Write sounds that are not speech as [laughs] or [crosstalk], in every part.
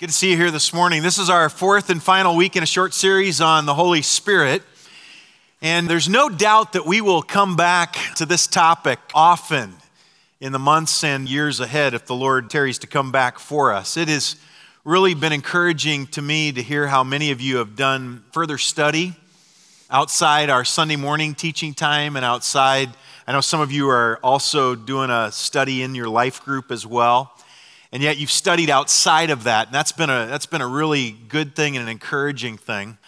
Good to see you here this morning. This is our fourth and final week in a short series on the Holy Spirit. And there's no doubt that we will come back to this topic often in the months and years ahead if the Lord tarries to come back for us. It has really been encouraging to me to hear how many of you have done further study outside our Sunday morning teaching time and outside. I know some of you are also doing a study in your life group as well and yet you've studied outside of that. And that's been a, that's been a really good thing and an encouraging thing.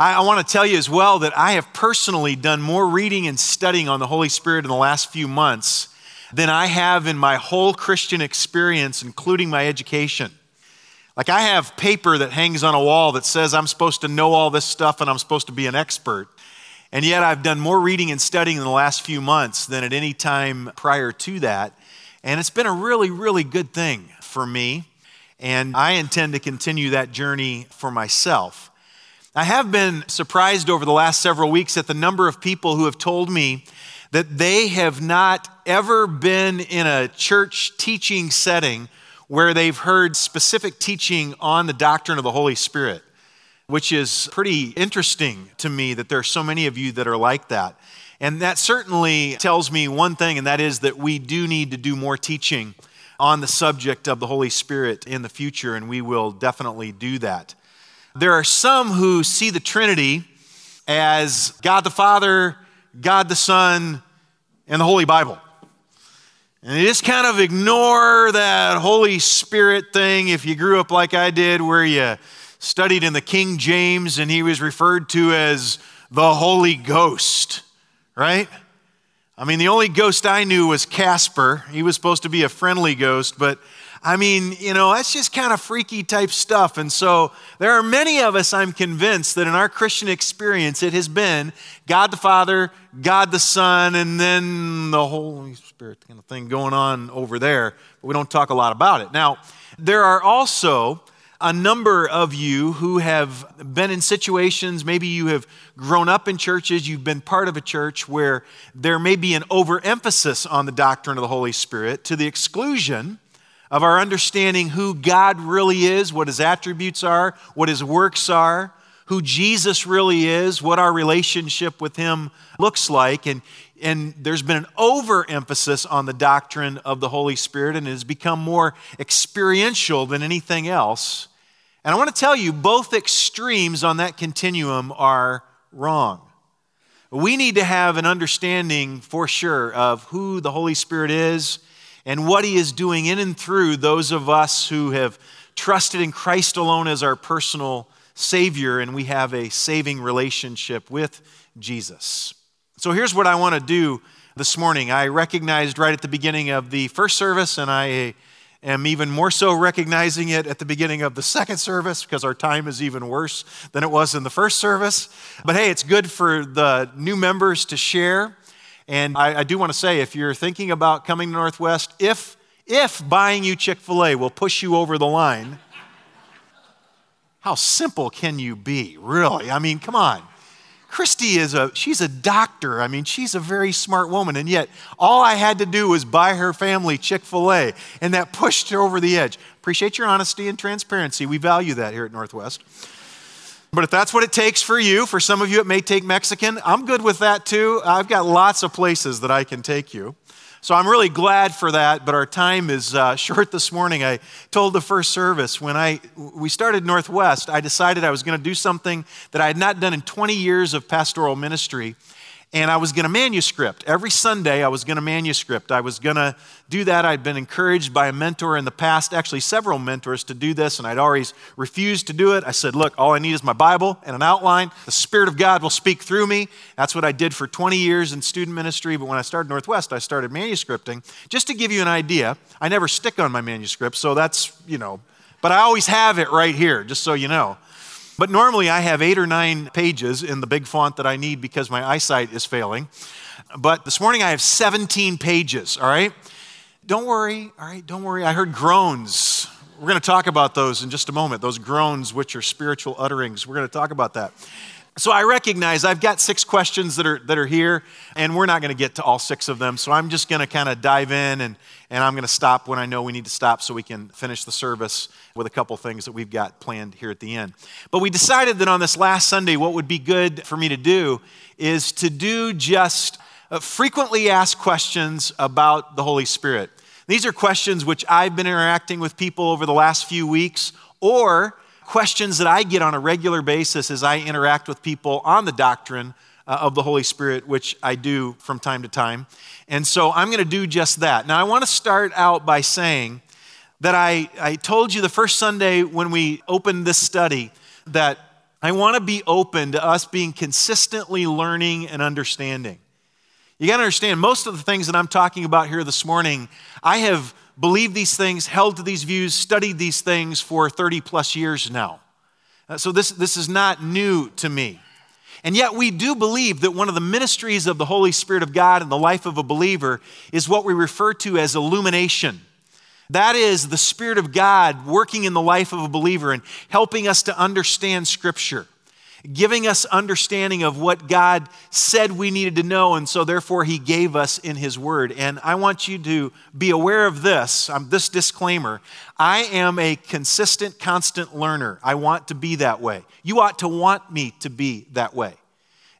I, I want to tell you as well that I have personally done more reading and studying on the Holy Spirit in the last few months than I have in my whole Christian experience, including my education. Like, I have paper that hangs on a wall that says I'm supposed to know all this stuff and I'm supposed to be an expert. And yet, I've done more reading and studying in the last few months than at any time prior to that. And it's been a really, really good thing for me, and I intend to continue that journey for myself. I have been surprised over the last several weeks at the number of people who have told me that they have not ever been in a church teaching setting where they've heard specific teaching on the doctrine of the Holy Spirit, which is pretty interesting to me that there are so many of you that are like that. And that certainly tells me one thing, and that is that we do need to do more teaching on the subject of the Holy Spirit in the future, and we will definitely do that. There are some who see the Trinity as God the Father, God the Son, and the Holy Bible. And they just kind of ignore that Holy Spirit thing if you grew up like I did, where you studied in the King James and he was referred to as the Holy Ghost, right? I mean, the only ghost I knew was Casper. He was supposed to be a friendly ghost, but I mean, you know, that's just kind of freaky type stuff. And so there are many of us, I'm convinced, that in our Christian experience, it has been God the Father, God the Son, and then the Holy Spirit kind of thing going on over there. But we don't talk a lot about it. Now, there are also a number of you who have been in situations, maybe you have grown up in churches, you've been part of a church where there may be an overemphasis on the doctrine of the Holy Spirit to the exclusion of our understanding who God really is, what his attributes are, what his works are, who Jesus really is, what our relationship with him looks like. And, and there's been an overemphasis on the doctrine of the Holy Spirit, and it has become more experiential than anything else. And I want to tell you, both extremes on that continuum are wrong. We need to have an understanding for sure of who the Holy Spirit is and what He is doing in and through those of us who have trusted in Christ alone as our personal Savior and we have a saving relationship with Jesus. So here's what I want to do this morning. I recognized right at the beginning of the first service, and I am even more so recognizing it at the beginning of the second service because our time is even worse than it was in the first service. But hey, it's good for the new members to share. And I, I do want to say if you're thinking about coming to Northwest, if, if buying you Chick fil A will push you over the line, how simple can you be, really? I mean, come on. Christy is a, she's a doctor. I mean, she's a very smart woman. And yet, all I had to do was buy her family Chick fil A, and that pushed her over the edge. Appreciate your honesty and transparency. We value that here at Northwest. But if that's what it takes for you, for some of you it may take Mexican, I'm good with that too. I've got lots of places that I can take you. So I'm really glad for that, but our time is uh, [laughs] short this morning. I told the first service when I we started Northwest, I decided I was going to do something that I had not done in 20 years of pastoral ministry and I was going to manuscript. Every Sunday, I was going to manuscript. I was going to do that. I'd been encouraged by a mentor in the past, actually, several mentors, to do this, and I'd always refused to do it. I said, Look, all I need is my Bible and an outline. The Spirit of God will speak through me. That's what I did for 20 years in student ministry. But when I started Northwest, I started manuscripting. Just to give you an idea, I never stick on my manuscript, so that's, you know, but I always have it right here, just so you know. But normally I have eight or nine pages in the big font that I need because my eyesight is failing. But this morning I have 17 pages, all right? Don't worry, all right, don't worry. I heard groans. We're going to talk about those in just a moment, those groans which are spiritual utterings. We're going to talk about that. So I recognize I've got six questions that are, that are here, and we're not going to get to all six of them. So I'm just going to kind of dive in, and, and I'm going to stop when I know we need to stop so we can finish the service with a couple things that we've got planned here at the end. But we decided that on this last Sunday, what would be good for me to do is to do just uh, frequently asked questions about the Holy Spirit. These are questions which I've been interacting with people over the last few weeks, or questions that I get on a regular basis as I interact with people on the doctrine uh, of the Holy Spirit, which I do from time to time. And so I'm going to do just that. Now, I want to start out by saying that I, I told you the first Sunday when we opened this study that I want to be open to us being consistently learning and understanding. You got to understand, most of the things that I'm talking about here this morning, I have believed these things, held to these views, studied these things for 30 plus years now. Uh, so this, this is not new to me. And yet, we do believe that one of the ministries of the Holy Spirit of God in the life of a believer is what we refer to as illumination. That is the Spirit of God working in the life of a believer and helping us to understand Scripture giving us understanding of what God said we needed to know, and so therefore He gave us in His Word. And I want you to be aware of this, um, this disclaimer. I am a consistent, constant learner. I want to be that way. You ought to want me to be that way.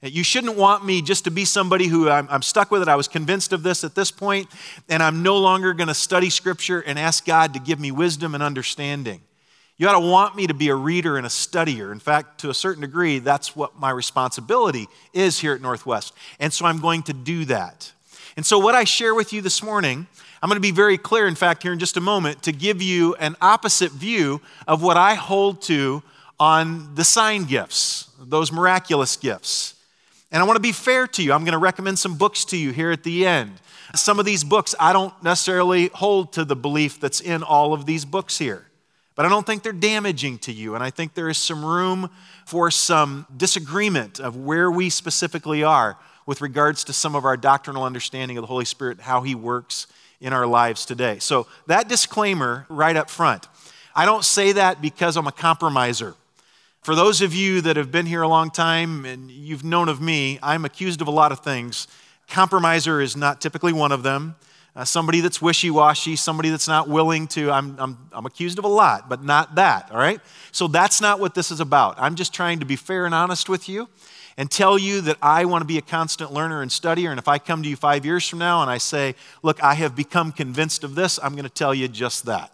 You shouldn't want me just to be somebody who I'm, I'm stuck with it. I was convinced of this at this point, and I'm no longer going to study Scripture and ask God to give me wisdom and understanding. You ought to want me to be a reader and a studier. In fact, to a certain degree, that's what my responsibility is here at Northwest. And so I'm going to do that. And so, what I share with you this morning, I'm going to be very clear, in fact, here in just a moment, to give you an opposite view of what I hold to on the sign gifts, those miraculous gifts. And I want to be fair to you. I'm going to recommend some books to you here at the end. Some of these books, I don't necessarily hold to the belief that's in all of these books here. But I don't think they're damaging to you. And I think there is some room for some disagreement of where we specifically are with regards to some of our doctrinal understanding of the Holy Spirit, how He works in our lives today. So, that disclaimer right up front. I don't say that because I'm a compromiser. For those of you that have been here a long time and you've known of me, I'm accused of a lot of things. Compromiser is not typically one of them uh, somebody that's wishy washy, somebody that's not willing to. I'm, I'm, I'm accused of a lot, but not that, all right? So that's not what this is about. I'm just trying to be fair and honest with you and tell you that I want to be a constant learner and studier. And if I come to you five years from now and I say, look, I have become convinced of this, I'm going to tell you just that.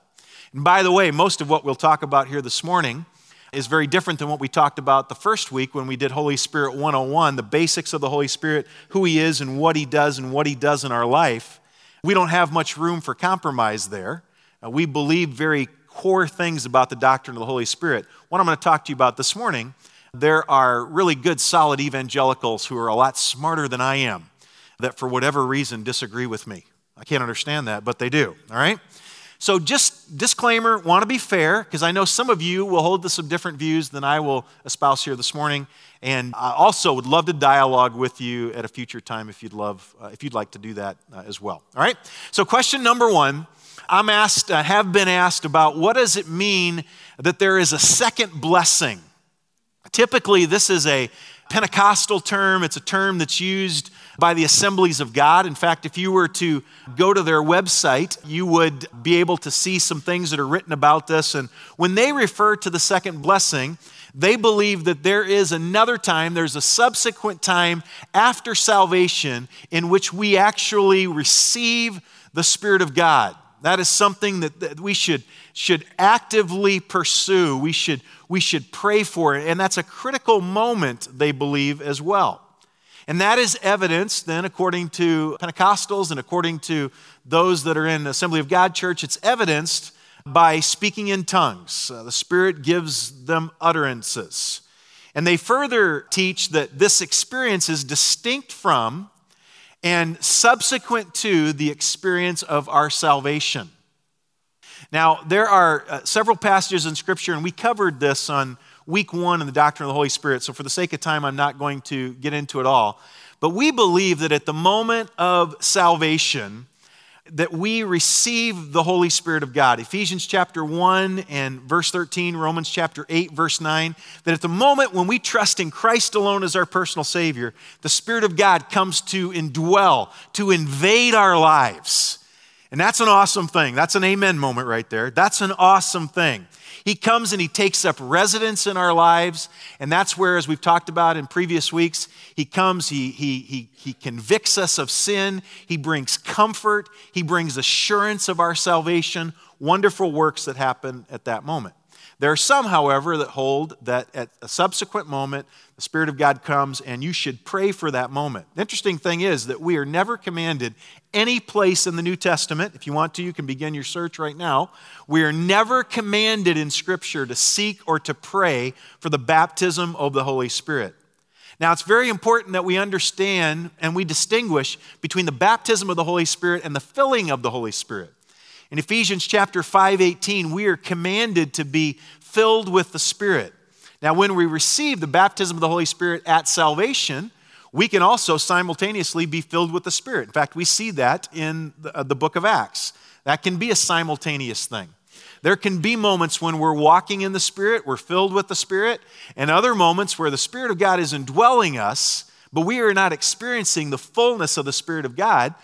And by the way, most of what we'll talk about here this morning is very different than what we talked about the first week when we did Holy Spirit 101, the basics of the Holy Spirit, who He is and what He does and what He does in our life. We don't have much room for compromise there. Uh, we believe very core things about the doctrine of the Holy Spirit. What I'm going to talk to you about this morning, there are really good, solid evangelicals who are a lot smarter than I am that, for whatever reason, disagree with me. I can't understand that, but they do, all right? So, just disclaimer, want to be fair, because I know some of you will hold to some different views than I will espouse here this morning. And I also would love to dialogue with you at a future time if you'd love, uh, if you'd like to do that uh, as well. All right. So, question number one, I'm asked, have been asked about what does it mean that there is a second blessing? Typically, this is a Pentecostal term. It's a term that's used by the assemblies of God. In fact, if you were to go to their website, you would be able to see some things that are written about this. And when they refer to the second blessing, they believe that there is another time, there's a subsequent time after salvation in which we actually receive the Spirit of God. That is something that, that we should, should actively pursue. We should, we should pray for it. And that's a critical moment, they believe, as well. And that is evidence, then, according to Pentecostals and according to those that are in Assembly of God Church, it's evidenced by speaking in tongues. Uh, the Spirit gives them utterances. And they further teach that this experience is distinct from and subsequent to the experience of our salvation. Now, there are uh, several passages in Scripture, and we covered this on week one in the doctrine of the Holy Spirit. So, for the sake of time, I'm not going to get into it all. But we believe that at the moment of salvation, that we receive the Holy Spirit of God. Ephesians chapter 1 and verse 13, Romans chapter 8, verse 9, that at the moment when we trust in Christ alone as our personal Savior, the Spirit of God comes to indwell, to invade our lives. And that's an awesome thing. That's an amen moment right there. That's an awesome thing. He comes and he takes up residence in our lives. And that's where, as we've talked about in previous weeks, he comes, he, he, he, he convicts us of sin, he brings comfort, he brings assurance of our salvation, wonderful works that happen at that moment. There are some, however, that hold that at a subsequent moment, the Spirit of God comes and you should pray for that moment. The interesting thing is that we are never commanded any place in the New Testament. If you want to, you can begin your search right now. We are never commanded in Scripture to seek or to pray for the baptism of the Holy Spirit. Now, it's very important that we understand and we distinguish between the baptism of the Holy Spirit and the filling of the Holy Spirit. In Ephesians chapter 5:18, we are commanded to be filled with the Spirit. Now, when we receive the baptism of the Holy Spirit at salvation, we can also simultaneously be filled with the Spirit. In fact, we see that in the, uh, the book of Acts. That can be a simultaneous thing. There can be moments when we're walking in the Spirit, we're filled with the Spirit, and other moments where the Spirit of God is indwelling us, but we are not experiencing the fullness of the Spirit of God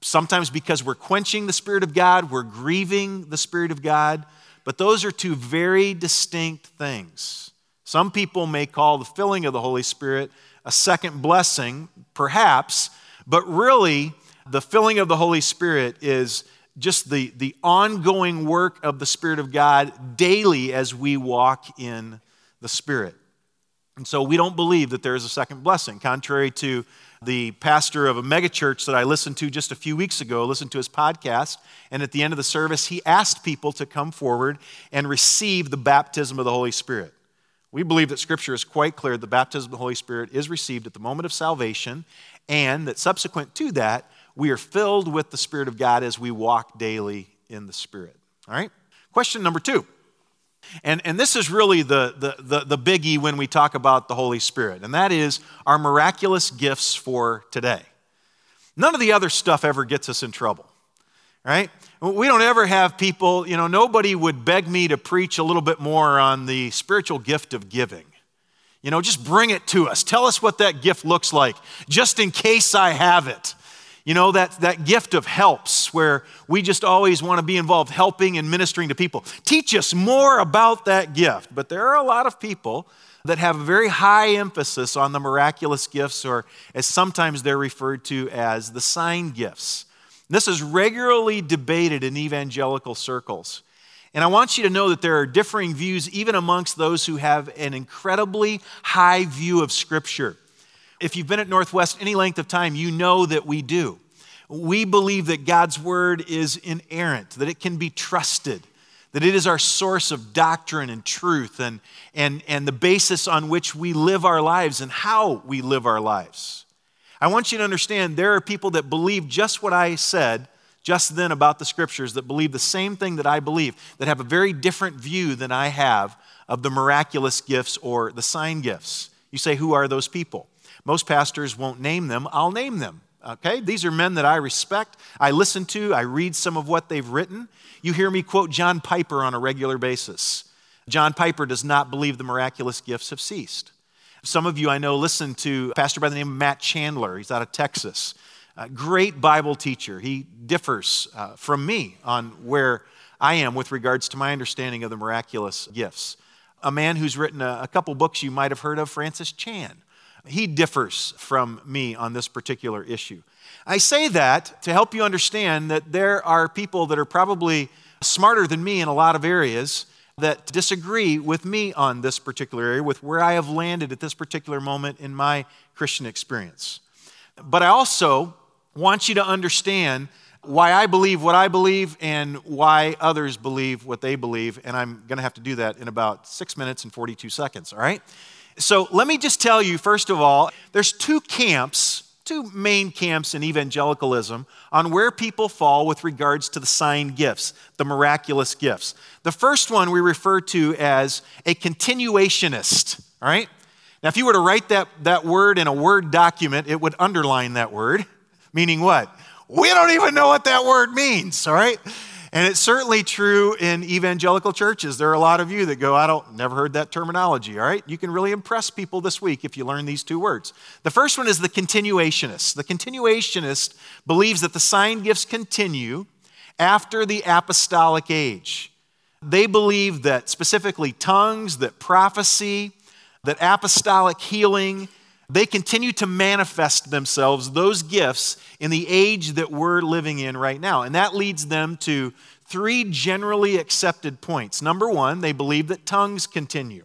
sometimes because we're quenching the Spirit of God, we're grieving the Spirit of God, but those are two very distinct things. Some people may call the filling of the Holy Spirit a second blessing, perhaps, but really, the filling of the Holy Spirit is just the, the ongoing work of the Spirit of God daily as we walk in the Spirit. And so we don't believe that there is a second blessing, contrary to the pastor of a megachurch that I listened to just a few weeks ago, listened to his podcast, and at the end of the service, he asked people to come forward and receive the baptism of the Holy Spirit. We believe that Scripture is quite clear the baptism of the Holy Spirit is received at the moment of salvation, and that subsequent to that, we are filled with the Spirit of God as we walk daily in the Spirit. All right? Question number two and, and this is really the, the, the, the biggie when we talk about the Holy Spirit, and that is our miraculous gifts for today. None of the other stuff ever gets us in trouble, right? We don't ever have people, you know, nobody would beg me to preach a little bit more on the spiritual gift of giving. You know, just bring it to us. Tell us what that gift looks like, just in case I have it. You know, that, that gift of helps where we just always want to be involved helping and ministering to people. Teach us more about that gift. But there are a lot of people that have a very high emphasis on the miraculous gifts, or as sometimes they're referred to as the sign gifts. This is regularly debated in evangelical circles. And I want you to know that there are differing views even amongst those who have an incredibly high view of Scripture. If you've been at Northwest any length of time, you know that we do. We believe that God's word is inerrant, that it can be trusted, that it is our source of doctrine and truth and, and, and the basis on which we live our lives and how we live our lives. I want you to understand there are people that believe just what I said just then about the scriptures, that believe the same thing that I believe, that have a very different view than I have of the miraculous gifts or the sign gifts. You say, who are those people? Most pastors won't name them. I'll name them. Okay? These are men that I respect. I listen to, I read some of what they've written. You hear me quote John Piper on a regular basis. John Piper does not believe the miraculous gifts have ceased. Some of you I know listen to a pastor by the name of Matt Chandler. He's out of Texas. A great Bible teacher. He differs uh, from me on where I am with regards to my understanding of the miraculous gifts. A man who's written a, a couple books you might have heard of, Francis Chan he differs from me on this particular issue. I say that to help you understand that there are people that are probably smarter than me in a lot of areas that disagree with me on this particular area, with where I have landed at this particular moment in my Christian experience. But I also want you to understand why I believe what I believe and why others believe what they believe. And I'm going to have to do that in about six minutes and 42 seconds, all right? So let me just tell you, first of all, there's two camps, two main camps in evangelicalism on where people fall with regards to the sign gifts, the miraculous gifts. The first one we refer to as a continuationist, all right? Now, if you were to write that, that word in a Word document, it would underline that word, meaning what? we don't even know what that word means, all right? And it's certainly true in evangelical churches. There are a lot of you that go, I don't never heard that terminology, all right? You can really impress people this week if you learn these two words. The first one is the continuationist. The continuationist believes that the sign gifts continue after the apostolic age. They believe that specifically tongues, that prophecy, that apostolic healing, they continue to manifest themselves, those gifts, in the age that we're living in right now. And that leads them to three generally accepted points. Number one, they believe that tongues continue.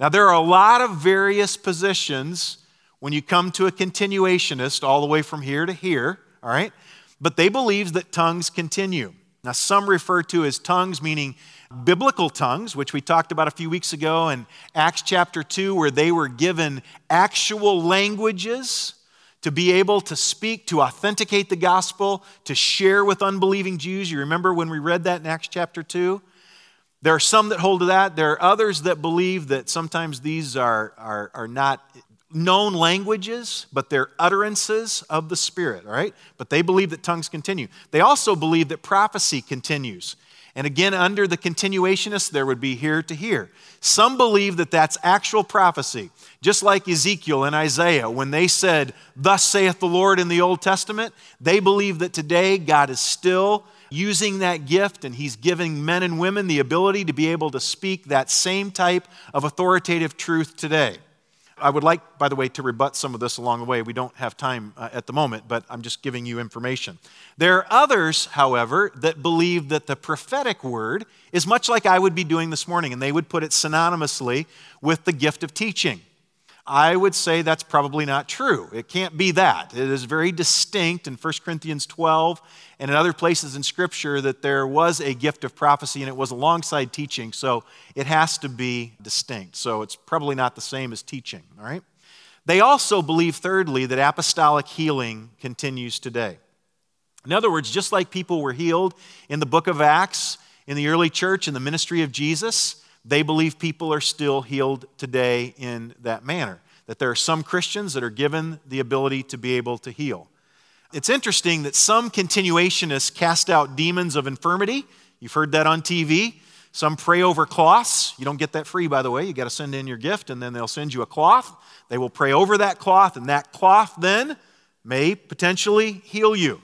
Now, there are a lot of various positions when you come to a continuationist, all the way from here to here, all right? But they believe that tongues continue. Now, some refer to as tongues, meaning biblical tongues, which we talked about a few weeks ago in Acts chapter 2, where they were given actual languages to be able to speak, to authenticate the gospel, to share with unbelieving Jews. You remember when we read that in Acts chapter 2? There are some that hold to that. There are others that believe that sometimes these are, are, are not known languages, but they're utterances of the Spirit, all right? But they believe that tongues continue. They also believe that prophecy continues. And again, under the continuationists, there would be here to here. Some believe that that's actual prophecy, just like Ezekiel and Isaiah. When they said, Thus saith the Lord in the Old Testament, they believe that today God is still using that gift and He's giving men and women the ability to be able to speak that same type of authoritative truth today. I would like, by the way, to rebut some of this along the way. We don't have time uh, at the moment, but I'm just giving you information. There are others, however, that believe that the prophetic word is much like I would be doing this morning, and they would put it synonymously with the gift of teaching. I would say that's probably not true. It can't be that. It is very distinct in 1 Corinthians 12 and in other places in Scripture that there was a gift of prophecy and it was alongside teaching, so it has to be distinct. So it's probably not the same as teaching, all right? They also believe, thirdly, that apostolic healing continues today. In other words, just like people were healed in the book of Acts, in the early church, in the ministry of Jesus, they believe people are still healed today in that manner. That there are some Christians that are given the ability to be able to heal. It's interesting that some continuationists cast out demons of infirmity. You've heard that on TV. Some pray over cloths. You don't get that free, by the way. You got to send in your gift, and then they'll send you a cloth. They will pray over that cloth, and that cloth then may potentially heal you.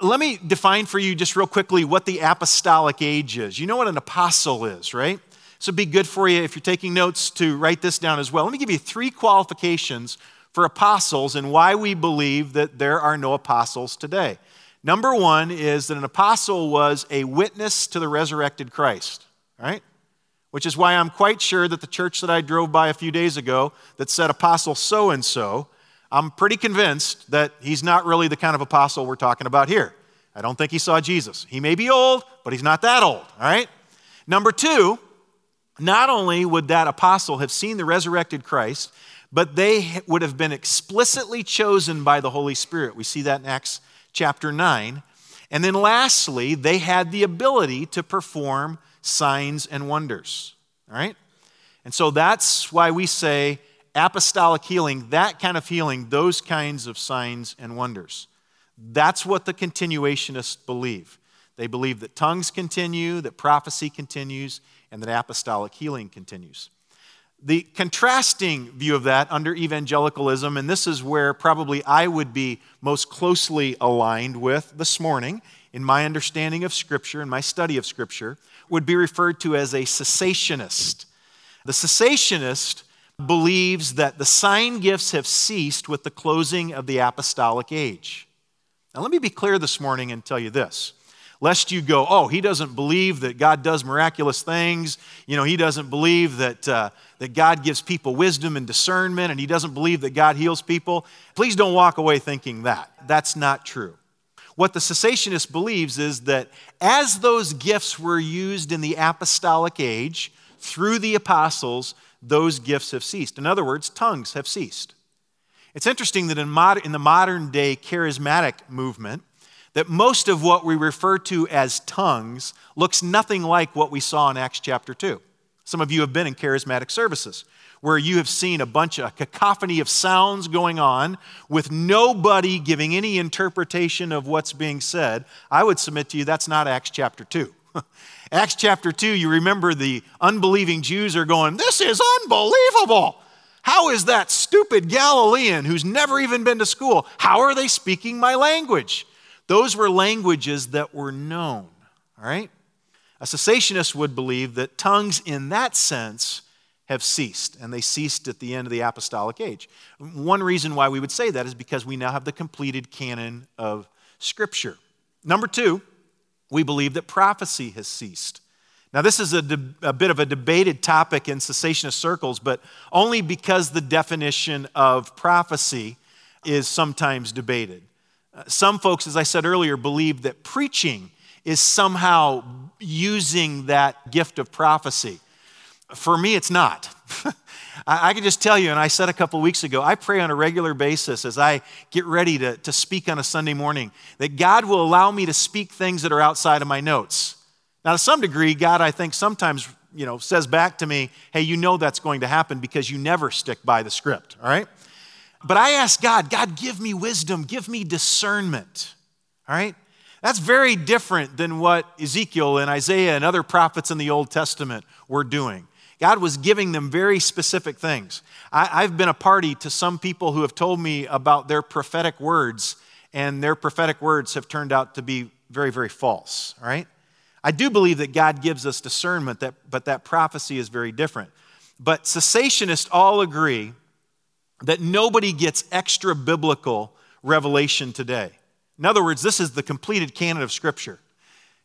Let me define for you just real quickly what the apostolic age is. You know what an apostle is, right? So it'd be good for you if you're taking notes to write this down as well. Let me give you three qualifications for apostles and why we believe that there are no apostles today. Number one is that an apostle was a witness to the resurrected Christ, right? Which is why I'm quite sure that the church that I drove by a few days ago that said apostle so and so I'm pretty convinced that he's not really the kind of apostle we're talking about here. I don't think he saw Jesus. He may be old, but he's not that old, all right? Number two, not only would that apostle have seen the resurrected Christ, but they would have been explicitly chosen by the Holy Spirit. We see that in Acts chapter 9. And then lastly, they had the ability to perform signs and wonders, all right? And so that's why we say apostolic healing, that kind of healing, those kinds of signs and wonders. That's what the continuationists believe. They believe that tongues continue, that prophecy continues, and that apostolic healing continues. The contrasting view of that under evangelicalism, and this is where probably I would be most closely aligned with this morning in my understanding of Scripture and my study of Scripture, would be referred to as a cessationist. The cessationist believes that the sign gifts have ceased with the closing of the apostolic age. Now, let me be clear this morning and tell you this. Lest you go, oh, he doesn't believe that God does miraculous things. You know, he doesn't believe that, uh, that God gives people wisdom and discernment, and he doesn't believe that God heals people. Please don't walk away thinking that. That's not true. What the cessationist believes is that as those gifts were used in the apostolic age through the apostles, those gifts have ceased. In other words, tongues have ceased. It's interesting that in, mod- in the modern day charismatic movement, that most of what we refer to as tongues looks nothing like what we saw in Acts chapter 2. Some of you have been in charismatic services where you have seen a bunch of cacophony of sounds going on with nobody giving any interpretation of what's being said. I would submit to you that's not Acts chapter 2. [laughs] Acts chapter 2, you remember the unbelieving Jews are going, This is unbelievable. How is that stupid Galilean who's never even been to school? How are they speaking my language? Those were languages that were known, all right? A cessationist would believe that tongues in that sense have ceased, and they ceased at the end of the apostolic age. One reason why we would say that is because we now have the completed canon of Scripture. Number two, we believe that prophecy has ceased. Now, this is a, de- a, bit of a debated topic in cessationist circles, but only because the definition of prophecy is sometimes debated. Uh, some folks, as I said earlier, believe that preaching is somehow using that gift of prophecy. For me, it's not. [laughs] I, I can just tell you, and I said a couple weeks ago, I pray on a regular basis as I get ready to, to speak on a Sunday morning that God will allow me to speak things that are outside of my notes. Now, to some degree, God, I think, sometimes you know, says back to me, hey, you know that's going to happen because you never stick by the script, all right? But I ask God, God, give me wisdom, give me discernment, all right? That's very different than what Ezekiel and Isaiah and other prophets in the Old Testament were doing. God was giving them very specific things. I, have been a party to some people who have told me about their prophetic words, and their prophetic words have turned out to be very, very false, right? I do believe that God gives us discernment, that, but that prophecy is very different. But cessationists all agree that nobody gets extra biblical revelation today. In other words, this is the completed canon of Scripture.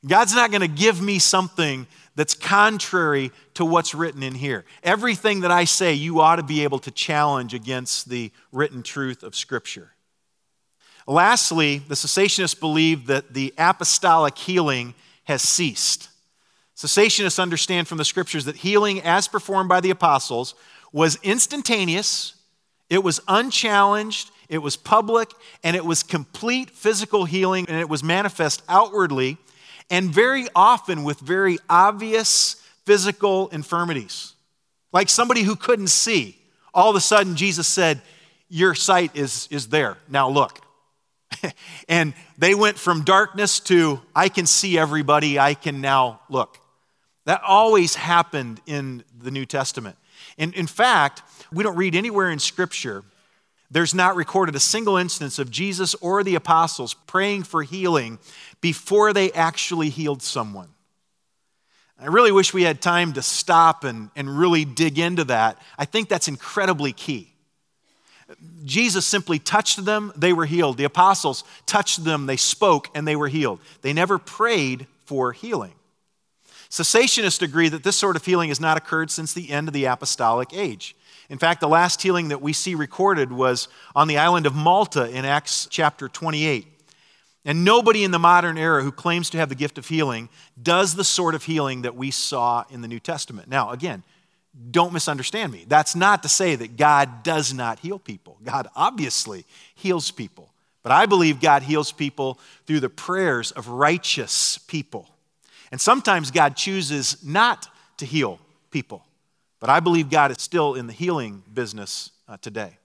God's not going to give me something that's contrary to what's written in here. Everything that I say, you ought to be able to challenge against the written truth of Scripture. Lastly, the cessationists believe that the apostolic healing has ceased. Cessationists understand from the scriptures that healing, as performed by the apostles, was instantaneous, it was unchallenged, it was public, and it was complete physical healing, and it was manifest outwardly and very often with very obvious physical infirmities. Like somebody who couldn't see. All of a sudden, Jesus said, Your sight is, is there. Now look. [laughs] and they went from darkness to, I can see everybody, I can now look. That always happened in the New Testament. And in fact, we don't read anywhere in Scripture there's not recorded a single instance of Jesus or the apostles praying for healing before they actually healed someone. I really wish we had time to stop and, and really dig into that. I think that's incredibly key. Jesus simply touched them, they were healed. The apostles touched them, they spoke, and they were healed. They never prayed for healing. Cessationists agree that this sort of healing has not occurred since the end of the apostolic age. In fact, the last healing that we see recorded was on the island of Malta in Acts chapter 28. And nobody in the modern era who claims to have the gift of healing does the sort of healing that we saw in the New Testament. Now, again, don't misunderstand me. That's not to say that God does not heal people. God obviously heals people. But I believe God heals people through the prayers of righteous people. And sometimes God chooses not to heal people. But I believe God is still in the healing business uh, today.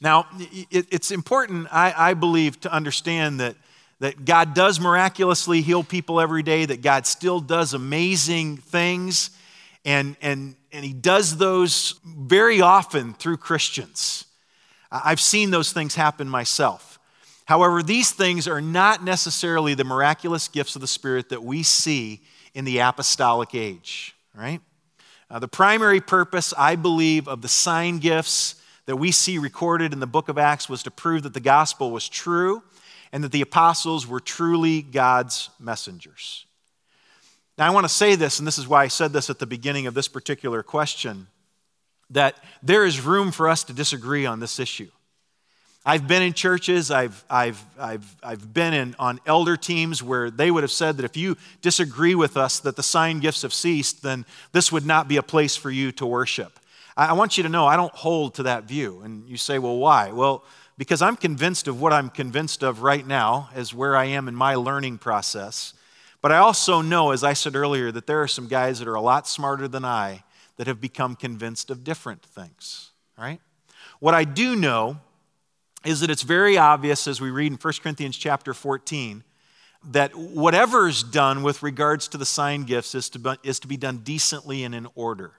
Now, it, it's important, I, I believe, to understand that, that God does miraculously heal people every day, that God still does amazing things, and, and, and He does those very often through Christians. I've seen those things happen myself. However, these things are not necessarily the miraculous gifts of the Spirit that we see in the apostolic age, right? Uh, the primary purpose, I believe, of the sign gifts that we see recorded in the book of Acts was to prove that the gospel was true and that the apostles were truly God's messengers. Now, I want to say this, and this is why I said this at the beginning of this particular question, that there is room for us to disagree on this issue. I've been in churches, I've, I've, I've, I've been in, on elder teams where they would have said that if you disagree with us that the sign gifts have ceased, then this would not be a place for you to worship. I, want you to know I don't hold to that view. And you say, well, why? Well, because I'm convinced of what I'm convinced of right now, as where I am in my learning process. But I also know, as I said earlier, that there are some guys that are a lot smarter than I that have become convinced of different things, right? What I do know is that it's very obvious as we read in 1 Corinthians chapter 14 that whatever's done with regards to the sign gifts is to, be, is to be done decently and in order.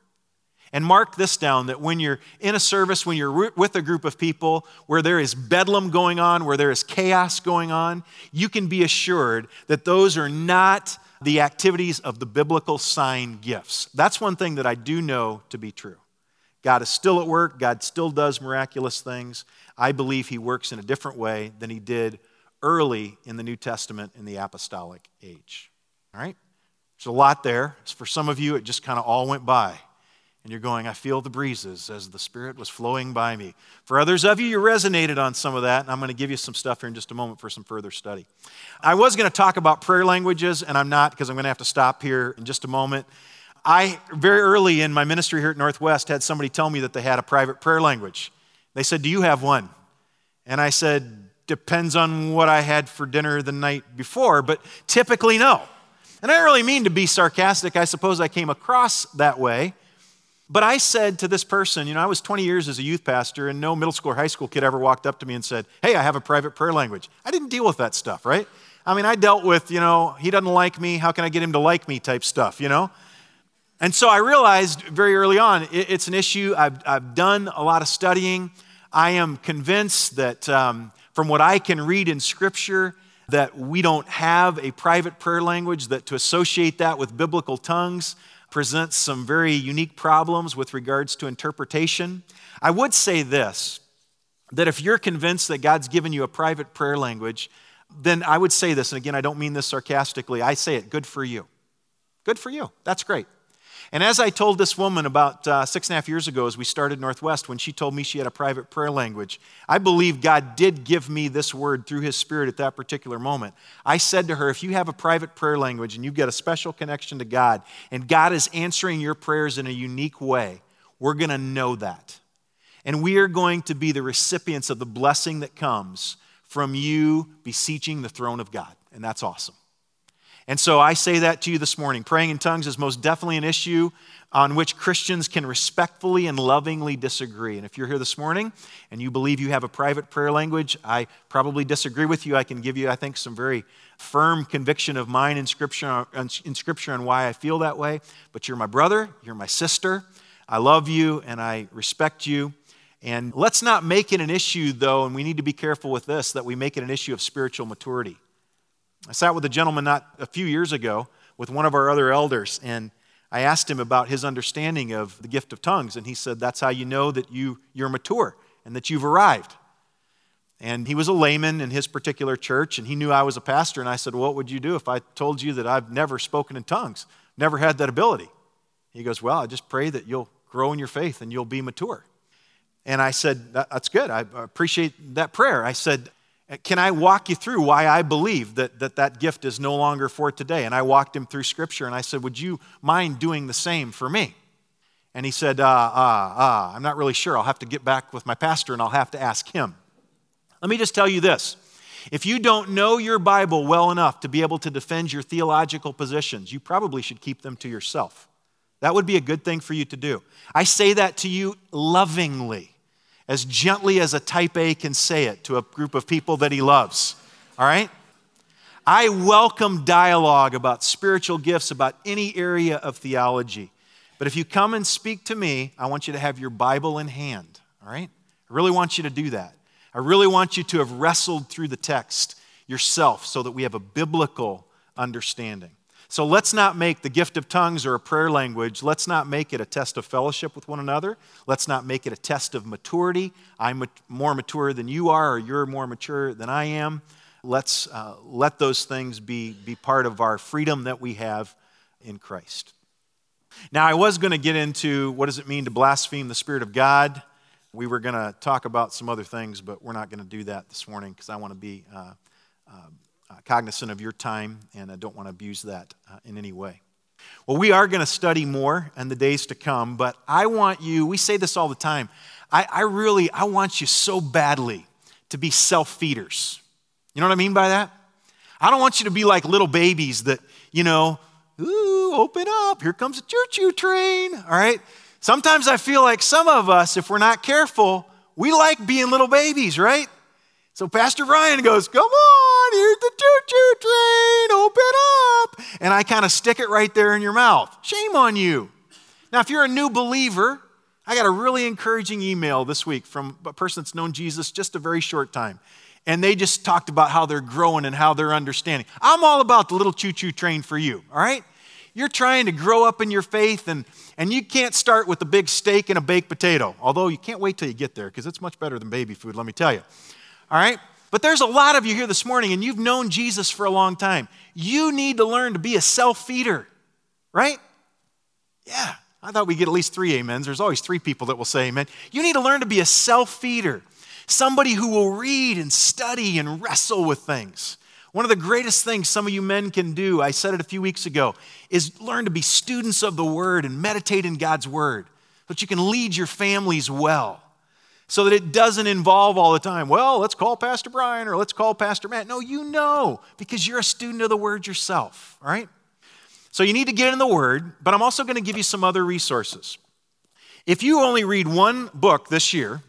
And mark this down that when you're in a service, when you're with a group of people where there is bedlam going on, where there is chaos going on, you can be assured that those are not the activities of the biblical sign gifts. That's one thing that I do know to be true. God is still at work, God still does miraculous things. I believe He works in a different way than He did early in the New Testament in the apostolic age. All right? There's a lot there. For some of you, it just kind of all went by. And you're going, I feel the breezes as the Spirit was flowing by me. For others of you, you resonated on some of that, and I'm going to give you some stuff here in just a moment for some further study. I was going to talk about prayer languages, and I'm not because I'm going to have to stop here in just a moment. I, very early in my ministry here at Northwest, had somebody tell me that they had a private prayer language. They said, Do you have one? And I said, depends on what I had for dinner the night before, but typically no. And I don't really mean to be sarcastic. I suppose I came across that way. But I said to this person, you know, I was 20 years as a youth pastor, and no middle school or high school kid ever walked up to me and said, Hey, I have a private prayer language. I didn't deal with that stuff, right? I mean, I dealt with, you know, he doesn't like me. How can I get him to like me type stuff, you know? And so I realized very early on it's an issue. I've, I've done a lot of studying. I am convinced that um, from what I can read in Scripture, that we don't have a private prayer language, that to associate that with biblical tongues presents some very unique problems with regards to interpretation. I would say this that if you're convinced that God's given you a private prayer language, then I would say this, and again, I don't mean this sarcastically, I say it, good for you. Good for you. That's great. And as I told this woman about uh, six and a half years ago, as we started Northwest, when she told me she had a private prayer language, I believe God did give me this word through His Spirit at that particular moment. I said to her, if you have a private prayer language and you've got a special connection to God, and God is answering your prayers in a unique way, we're going to know that. And we are going to be the recipients of the blessing that comes from you beseeching the throne of God. And that's awesome. And so I say that to you this morning. Praying in tongues is most definitely an issue on which Christians can respectfully and lovingly disagree. And if you're here this morning and you believe you have a private prayer language, I probably disagree with you. I can give you, I think, some very firm conviction of mine in Scripture, in Scripture and why I feel that way. But you're my brother, you're my sister. I love you and I respect you. And let's not make it an issue, though, and we need to be careful with this, that we make it an issue of spiritual maturity. I sat with a gentleman not a few years ago with one of our other elders, and I asked him about his understanding of the gift of tongues, and he said, That's how you know that you, you're mature and that you've arrived. And he was a layman in his particular church, and he knew I was a pastor. And I said, What would you do if I told you that I've never spoken in tongues, never had that ability? He goes, Well, I just pray that you'll grow in your faith and you'll be mature. And I said, That's good. I appreciate that prayer. I said, can I walk you through why I believe that, that that gift is no longer for today? And I walked him through scripture and I said, Would you mind doing the same for me? And he said, Ah, ah, ah, I'm not really sure. I'll have to get back with my pastor and I'll have to ask him. Let me just tell you this. If you don't know your Bible well enough to be able to defend your theological positions, you probably should keep them to yourself. That would be a good thing for you to do. I say that to you lovingly as gently as a type A can say it to a group of people that he loves. All right? I welcome dialogue about spiritual gifts, about any area of theology. But if you come and speak to me, I want you to have your Bible in hand. All right? I really want you to do that. I really want you to have wrestled through the text yourself so that we have a biblical understanding. So let's not make the gift of tongues or a prayer language, let's not make it a test of fellowship with one another. Let's not make it a test of maturity. I'm more mature than you are, or you're more mature than I am. Let's uh, let those things be, be part of our freedom that we have in Christ. Now, I was going to get into what does it mean to blaspheme the Spirit of God. We were going to talk about some other things, but we're not going to do that this morning because I want to be uh, uh, cognizant of your time, and I don't want to abuse that uh, in any way. Well, we are going to study more in the days to come, but I want you, we say this all the time, I, I really, I want you so badly to be self feeders. You know what I mean by that? I don't want you to be like little babies that, you know, ooh, open up, here comes a choo choo train, all right? Sometimes I feel like some of us, if we're not careful, we like being little babies, right? So Pastor Brian goes, Come on, here's the choo choo train, open up. And I kind of stick it right there in your mouth. Shame on you. Now, if you're a new believer, I got a really encouraging email this week from a person that's known Jesus just a very short time. And they just talked about how they're growing and how they're understanding. I'm all about the little choo choo train for you, all right? You're trying to grow up in your faith, and, and you can't start with a big steak and a baked potato, although you can't wait till you get there because it's much better than baby food, let me tell you. All right? But there's a lot of you here this morning, and you've known Jesus for a long time. You need to learn to be a self feeder, right? Yeah. I thought we'd get at least three amens. There's always three people that will say amen. You need to learn to be a self feeder, somebody who will read and study and wrestle with things. One of the greatest things some of you men can do, I said it a few weeks ago, is learn to be students of the Word and meditate in God's Word so that you can lead your families well. So that it doesn't involve all the time, well, let's call Pastor Brian or let's call Pastor Matt. No, you know because you're a student of the Word yourself, all right? So you need to get in the Word, but I'm also going to give you some other resources. If you only read one book this year,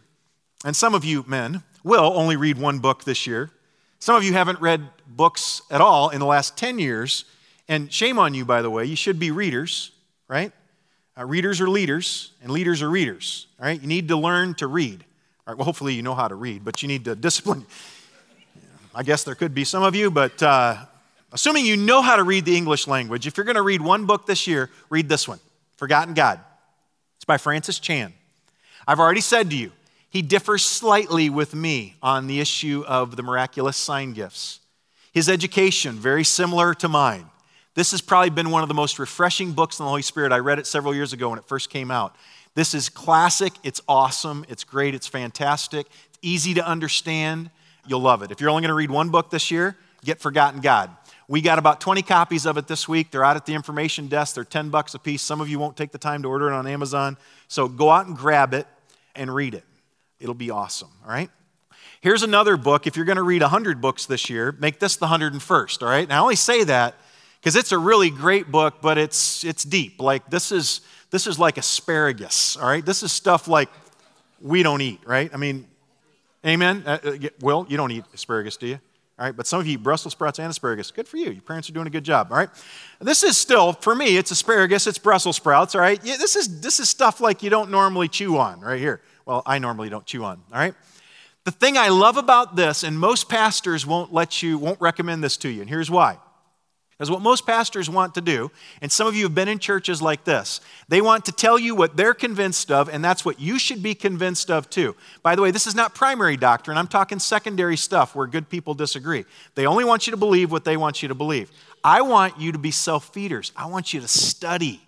and some of you men will only read one book this year, some of you haven't read books at all in the last 10 years, and shame on you, by the way, you should be readers, right? Uh, readers are leaders, and leaders are readers, all right? You need to learn to read. All right, well, hopefully you know how to read, but you need to [laughs] discipline. I guess there could be some of you, but uh, assuming you know how to read the English language, if you're going to read one book this year, read this one Forgotten God. It's by Francis Chan. I've already said to you, he differs slightly with me on the issue of the miraculous sign gifts. His education, very similar to mine. This has probably been one of the most refreshing books on the Holy Spirit. I read it several years ago when it first came out. This is classic, it's awesome, it's great, it's fantastic, it's easy to understand. You'll love it. If you're only going to read one book this year, get Forgotten God. We got about 20 copies of it this week. They're out at the information desk. They're 10 bucks a piece. Some of you won't take the time to order it on Amazon. So go out and grab it and read it. It'll be awesome, all right? Here's another book. If you're going to read 100 books this year, make this the 101st, all right? Now, I only say that because it's a really great book, but it's, it's deep. Like, this is, this is like asparagus, all right? This is stuff like we don't eat, right? I mean, amen? Uh, uh Will, you don't eat asparagus, do you? All right, but some of you eat Brussels sprouts and asparagus. Good for you. Your parents are doing a good job. All right. This is still, for me, it's asparagus, it's Brussels sprouts. All right. Yeah, this is this is stuff like you don't normally chew on right here. Well, I normally don't chew on. All right. The thing I love about this, and most pastors won't let you, won't recommend this to you, and here's why. Because what most pastors want to do, and some of you have been in churches like this, they want to tell you what they're convinced of, and that's what you should be convinced of too. By the way, this is not primary doctrine. I'm talking secondary stuff where good people disagree. They only want you to believe what they want you to believe. I want you to be self feeders, I want you to study.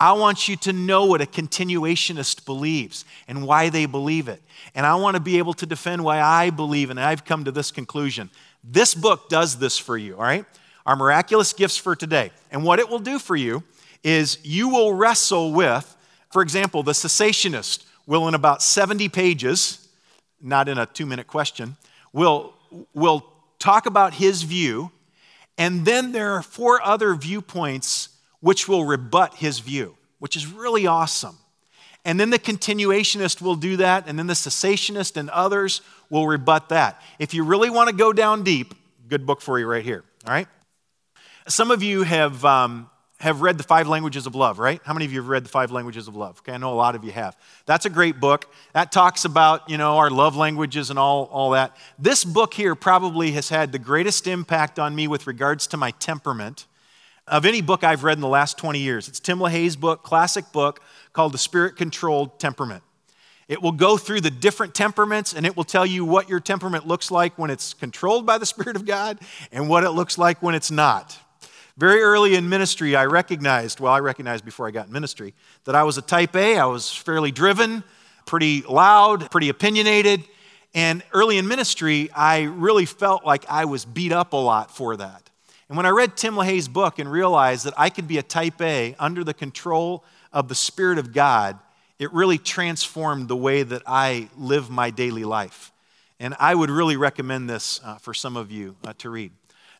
I want you to know what a continuationist believes and why they believe it. And I want to be able to defend why I believe, and I've come to this conclusion. This book does this for you, all right? Are miraculous gifts for today. And what it will do for you is you will wrestle with, for example, the cessationist will, in about 70 pages, not in a two minute question, will, will talk about his view. And then there are four other viewpoints which will rebut his view, which is really awesome. And then the continuationist will do that, and then the cessationist and others will rebut that. If you really want to go down deep, good book for you right here, all right? Some of you have, um, have read The Five Languages of Love, right? How many of you have read The Five Languages of Love? Okay, I know a lot of you have. That's a great book. That talks about, you know, our love languages and all, all that. This book here probably has had the greatest impact on me with regards to my temperament of any book I've read in the last 20 years. It's Tim LaHaye's book, classic book called The Spirit Controlled Temperament. It will go through the different temperaments and it will tell you what your temperament looks like when it's controlled by the Spirit of God and what it looks like when it's not. Very early in ministry, I recognized, well, I recognized before I got in ministry, that I was a type A. I was fairly driven, pretty loud, pretty opinionated. And early in ministry, I really felt like I was beat up a lot for that. And when I read Tim LaHaye's book and realized that I could be a type A under the control of the Spirit of God, it really transformed the way that I live my daily life. And I would really recommend this uh, for some of you uh, to read.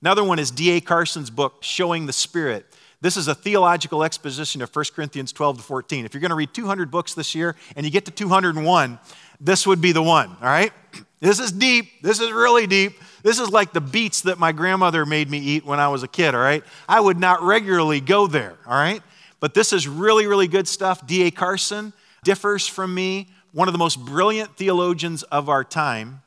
Another one is D.A. Carson's book, Showing the Spirit. This is a theological exposition of 1 Corinthians 12 to 14. If you're going to read 200 books this year and you get to 201, this would be the one, all right? [clears throat] This is deep. This is really deep. This is like the beets that my grandmother made me eat when I was a kid, all right? I would not regularly go there, all right? But this is really, really good stuff. D.A. Carson differs from me, one of the most brilliant theologians of our time.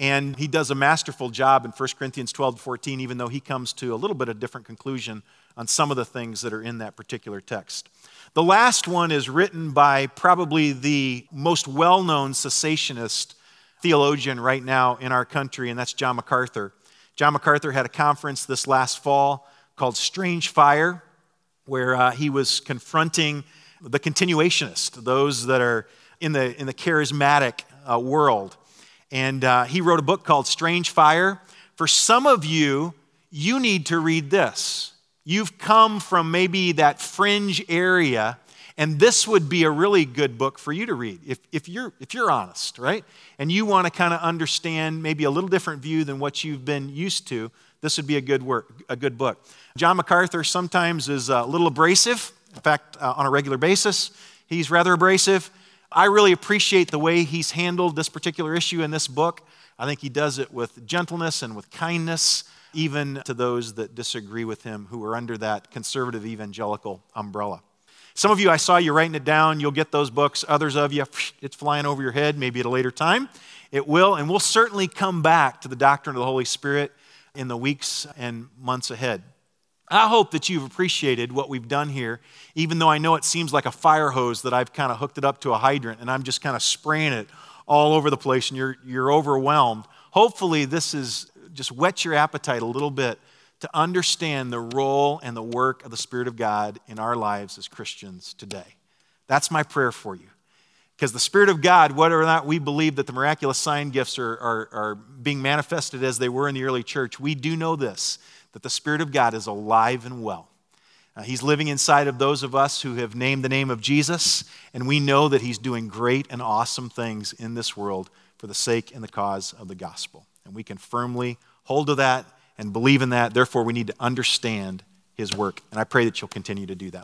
And he does a masterful job in 1 Corinthians 12 to 14, even though he comes to a little bit of different conclusion on some of the things that are in that particular text. The last one is written by probably the most well known cessationist theologian right now in our country, and that's John MacArthur. John MacArthur had a conference this last fall called Strange Fire, where uh, he was confronting the continuationists, those that are in the, in the charismatic uh, world. And uh, he wrote a book called Strange Fire. For some of you, you need to read this. You've come from maybe that fringe area, and this would be a really good book for you to read if, if, you're, if you're honest, right? And you want to kind of understand maybe a little different view than what you've been used to. This would be a good work, a good book. John MacArthur sometimes is a little abrasive. In fact, uh, on a regular basis, he's rather abrasive. I really appreciate the way he's handled this particular issue in this book. I think he does it with gentleness and with kindness, even to those that disagree with him who are under that conservative evangelical umbrella. Some of you, I saw you writing it down. You'll get those books. Others of you, it's flying over your head, maybe at a later time. It will, and we'll certainly come back to the doctrine of the Holy Spirit in the weeks and months ahead. I hope that you've appreciated what we've done here, even though I know it seems like a fire hose that I've kind of hooked it up to a hydrant and I'm just kind of spraying it all over the place and you're, you're overwhelmed. Hopefully, this is just whet your appetite a little bit to understand the role and the work of the Spirit of God in our lives as Christians today. That's my prayer for you. Because the Spirit of God, whether or not we believe that the miraculous sign gifts are, are, are being manifested as they were in the early church, we do know this that the Spirit of God is alive and well. Uh, he's living inside of those of us who have named the name of Jesus, and we know that He's doing great and awesome things in this world for the sake and the cause of the gospel. And we can firmly hold to that and believe in that. Therefore, we need to understand His work. And I pray that you'll continue to do that.